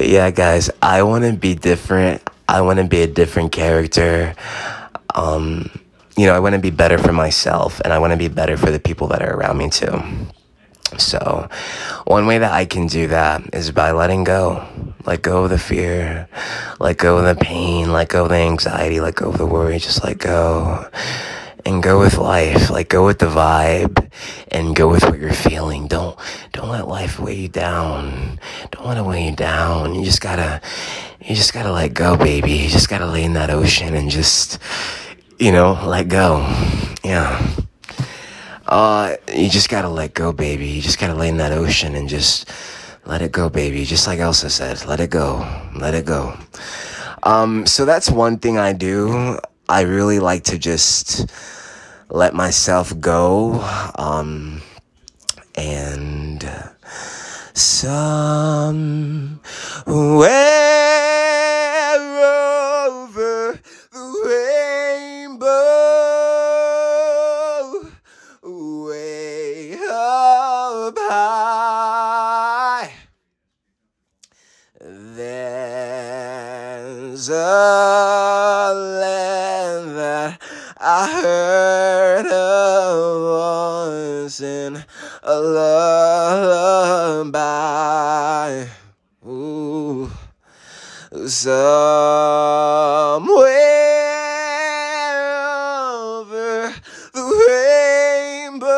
But yeah, guys, I want to be different. I want to be a different character. Um, you know, I want to be better for myself and I want to be better for the people that are around me too. So, one way that I can do that is by letting go. Let go of the fear, let go of the pain, let go of the anxiety, let go of the worry, just let go. And go with life, like go with the vibe and go with what you're feeling. Don't, don't let life weigh you down. Don't let it weigh you down. You just gotta, you just gotta let go, baby. You just gotta lay in that ocean and just, you know, let go. Yeah. Uh, you just gotta let go, baby. You just gotta lay in that ocean and just let it go, baby. Just like Elsa said, let it go. Let it go. Um, so that's one thing I do. I really like to just let myself go. Um, and some Ooh, somewhere over the rainbow,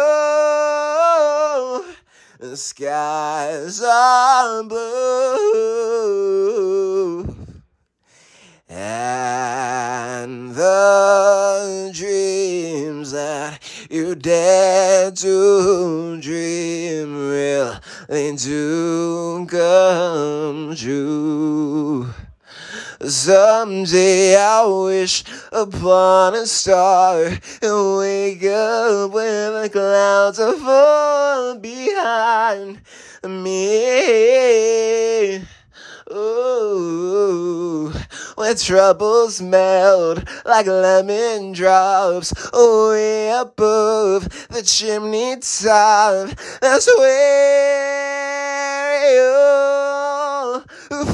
the skies are blue, and the dreams that you dare to dream really do come true. Someday I wish upon a star and wake up when the clouds are falling behind me. Ooh, where troubles melt like lemon drops way above the chimney top. That's where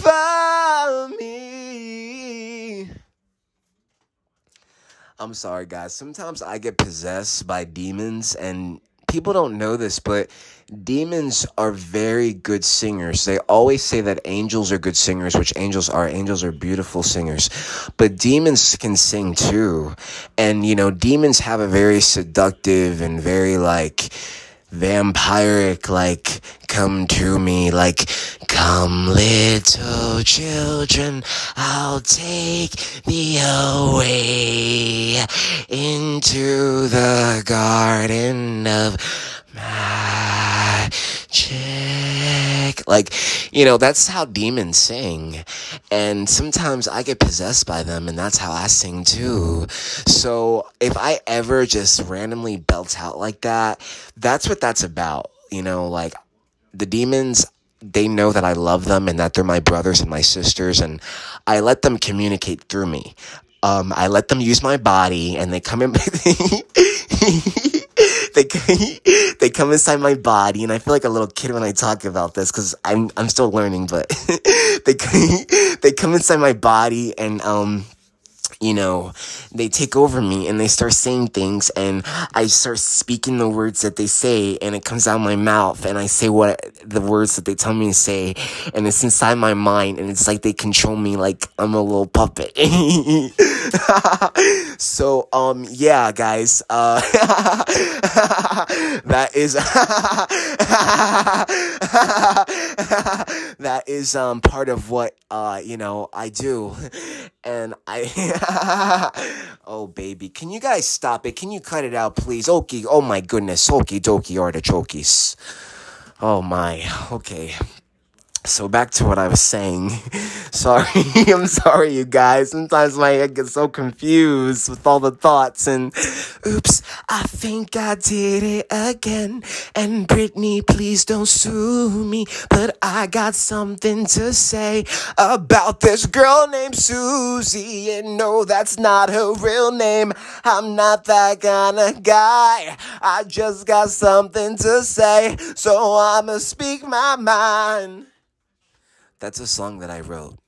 find me. I'm sorry, guys. Sometimes I get possessed by demons, and people don't know this, but demons are very good singers. They always say that angels are good singers, which angels are. Angels are beautiful singers. But demons can sing too. And, you know, demons have a very seductive and very like vampiric, like, come to me, like, come little children, I'll take thee away into the garden of magic. Like, you know, that's how demons sing. And sometimes I get possessed by them, and that's how I sing too. So if I ever just randomly belt out like that, that's what that's about. You know, like the demons, they know that I love them and that they're my brothers and my sisters, and I let them communicate through me. Um, I let them use my body, and they come in. they they come inside my body, and I feel like a little kid when I talk about this because I'm I'm still learning. But they they come inside my body, and um you know, they take over me and they start saying things and I start speaking the words that they say and it comes out of my mouth and I say what the words that they tell me to say and it's inside my mind and it's like they control me like I'm a little puppet. so um yeah guys uh that is that is um part of what uh you know I do and I oh baby can you guys stop it? Can you cut it out please? Okay oh my goodness okie dokie artichokes oh my okay so back to what I was saying. Sorry, I'm sorry, you guys. Sometimes my head gets so confused with all the thoughts and oops, I think I did it again. And Britney, please don't sue me, but I got something to say about this girl named Susie. And no, that's not her real name. I'm not that kind of guy. I just got something to say, so I'ma speak my mind. That's a song that I wrote.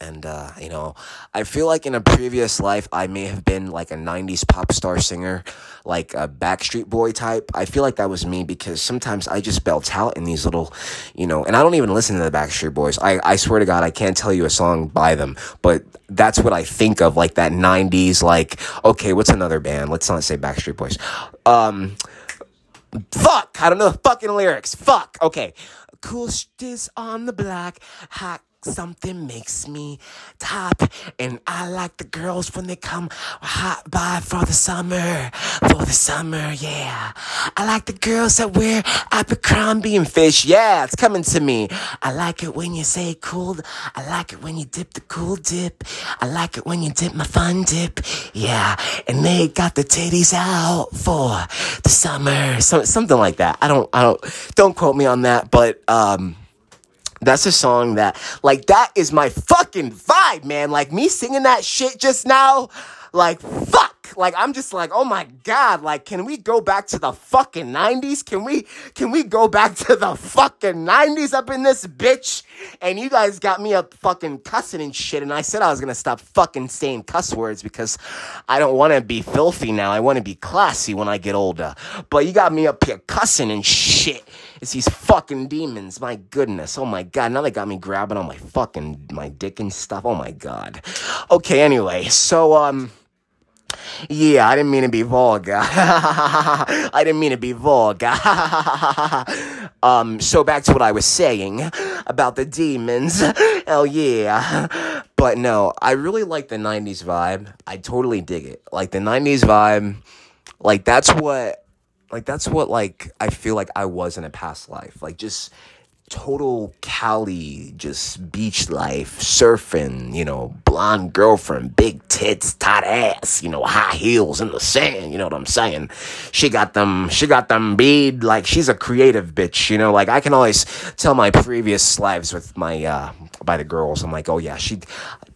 And, uh, you know, I feel like in a previous life, I may have been like a 90s pop star singer, like a Backstreet Boy type. I feel like that was me because sometimes I just belt out in these little, you know, and I don't even listen to the Backstreet Boys. I, I swear to God, I can't tell you a song by them, but that's what I think of, like that 90s, like, okay, what's another band? Let's not say Backstreet Boys. Um, fuck, I don't know the fucking lyrics. Fuck, okay. Cool is on the block, hot something makes me top. And i like the girls when they come hot by for the summer for the summer yeah. I like the girls that wear Abercrombie and Fitch yeah it's coming to me. I like it when you say cool i like it when you dip the cool dip. I like it when you dip my fun dip yeah. And they got the titties out for the summer so, something like that. I don't i don't don't quote me on that but um that's a song that, like, that is my fucking vibe, man. Like, me singing that shit just now, like, fuck. Like, I'm just like, oh my god, like, can we go back to the fucking 90s? Can we, can we go back to the fucking 90s up in this bitch? And you guys got me up fucking cussing and shit. And I said I was gonna stop fucking saying cuss words because I don't wanna be filthy now. I wanna be classy when I get older. But you got me up here cussing and shit. It's these fucking demons. My goodness. Oh my god. Now they got me grabbing on my fucking my dick and stuff. Oh my god. Okay, anyway. So um yeah, I didn't mean to be vulgar. I didn't mean to be vulgar. um, so back to what I was saying about the demons. Hell yeah. But no, I really like the 90s vibe. I totally dig it. Like the 90s vibe, like that's what like that's what like I feel like I was in a past life. Like just total Cali, just beach life, surfing, you know, blonde girlfriend, big tits, tight ass, you know, high heels in the sand, you know what I'm saying? She got them, she got them bead, like she's a creative bitch, you know, like I can always tell my previous lives with my, uh, by the girls. I'm like, oh yeah, she,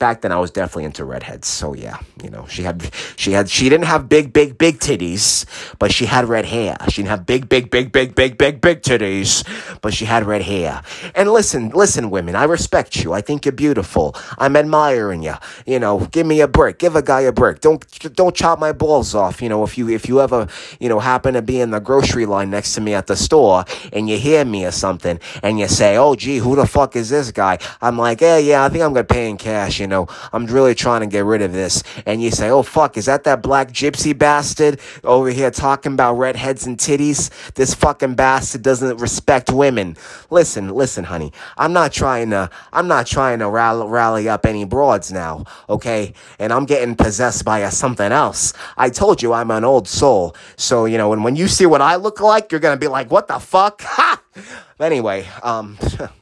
back then I was definitely into redheads. So yeah, you know, she had, she had, she didn't have big, big, big titties, but she had red hair. She didn't have big, big, big, big, big, big, big titties, but she had red hair. And listen, listen, women, I respect you. I think you're beautiful. I'm admiring you. You know, give me a break. Give a guy a break. Don't, don't chop my balls off. You know, if you, if you ever, you know, happen to be in the grocery line next to me at the store and you hear me or something and you say, oh gee, who the fuck is this guy? I'm like, yeah, yeah, I think I'm gonna pay in cash. You know, I'm really trying to get rid of this. And you say, oh fuck, is that that Blak Gypzy bastard over here talking about redheads and titties? This fucking bastard doesn't respect women. Listen, listen, honey, I'm not trying to, I'm not trying to rally, rally up any broads now, okay? And I'm getting possessed by a something else. I told you I'm an old soul. So, you know, and when you see what I look like, you're gonna be like, what the fuck? Ha! Anyway, um,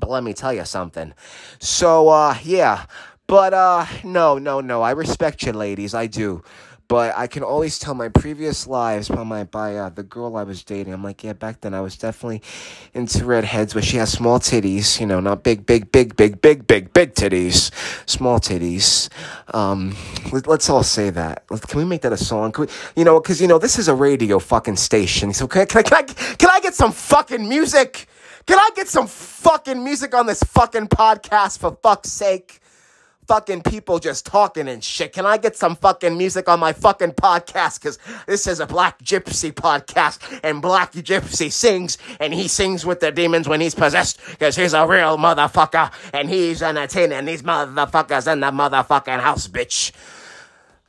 but let me tell you something. So, uh, yeah. But, uh, no, no, no. I respect you, ladies. I do. But I can always tell my previous lives by my by uh, the girl I was dating. I'm like, yeah, back then I was definitely into redheads, but she has small titties. You know, not big, big, big, big, big, big, big titties, small titties. Um, let, us all say that. Can we make that a song? We, you know, because you know this is a radio fucking station. So can, can I can I can I get some fucking music? Can I get some fucking music on this fucking podcast for fuck's sake? Fucking people just talking and shit. Can I get some fucking music on my fucking podcast? Because this is a Blak Gypzy podcast, and Blak Gypzy sings, and he sings with the demons when he's possessed, because he's a real motherfucker, and he's entertaining these motherfuckers in the motherfucking house, bitch.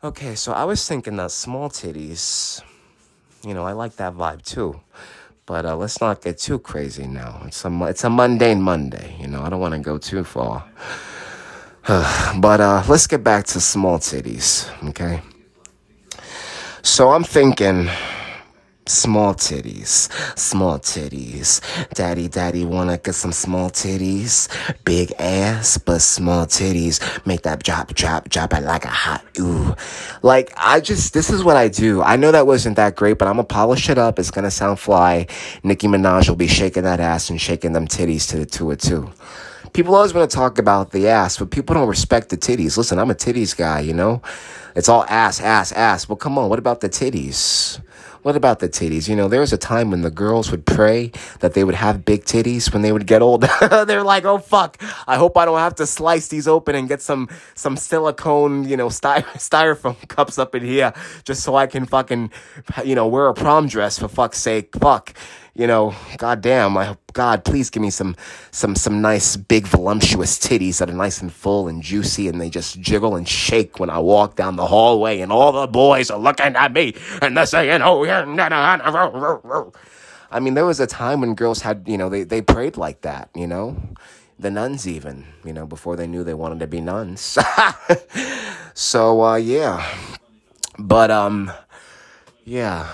Okay, so I was thinking that small titties, you know, I like that vibe too. But uh, let's not get too crazy now. It's a it's a mundane Monday, you know. I don't want to go too far. but uh, let's get back to small titties, okay? So I'm thinking small titties, small titties. Daddy, daddy, wanna get some small titties? Big ass, but small titties. Make that drop, drop, drop it like a hot ooh. Like, I just, this is what I do. I know that wasn't that great, but I'm gonna polish it up. It's gonna sound fly. Nicki Minaj will be shaking that ass and shaking them titties to the to it too. People always want to talk about the ass, but people don't respect the titties. Listen, I'm a titties guy, you know? It's all ass, ass, ass. Well, come on, what about the titties? What about the titties? You know, there was a time when the girls would pray that they would have big titties when they would get old. They're like, oh fuck, I hope I don't have to slice these open and get some some silicone, you know, styro- styrofoam cups up in here just so I can fucking, you know, wear a prom dress for fuck's sake. Fuck you know, goddamn, I God, please give me some some some nice big voluptuous titties that are nice and full and juicy and they just jiggle and shake when I walk down the hallway and all the boys are looking at me and they're saying, "Oh, yeah." I mean, there was a time when girls had, you know, they they prayed like that, you know? The nuns even, you know, before they knew they wanted to be nuns. so uh yeah. But um yeah.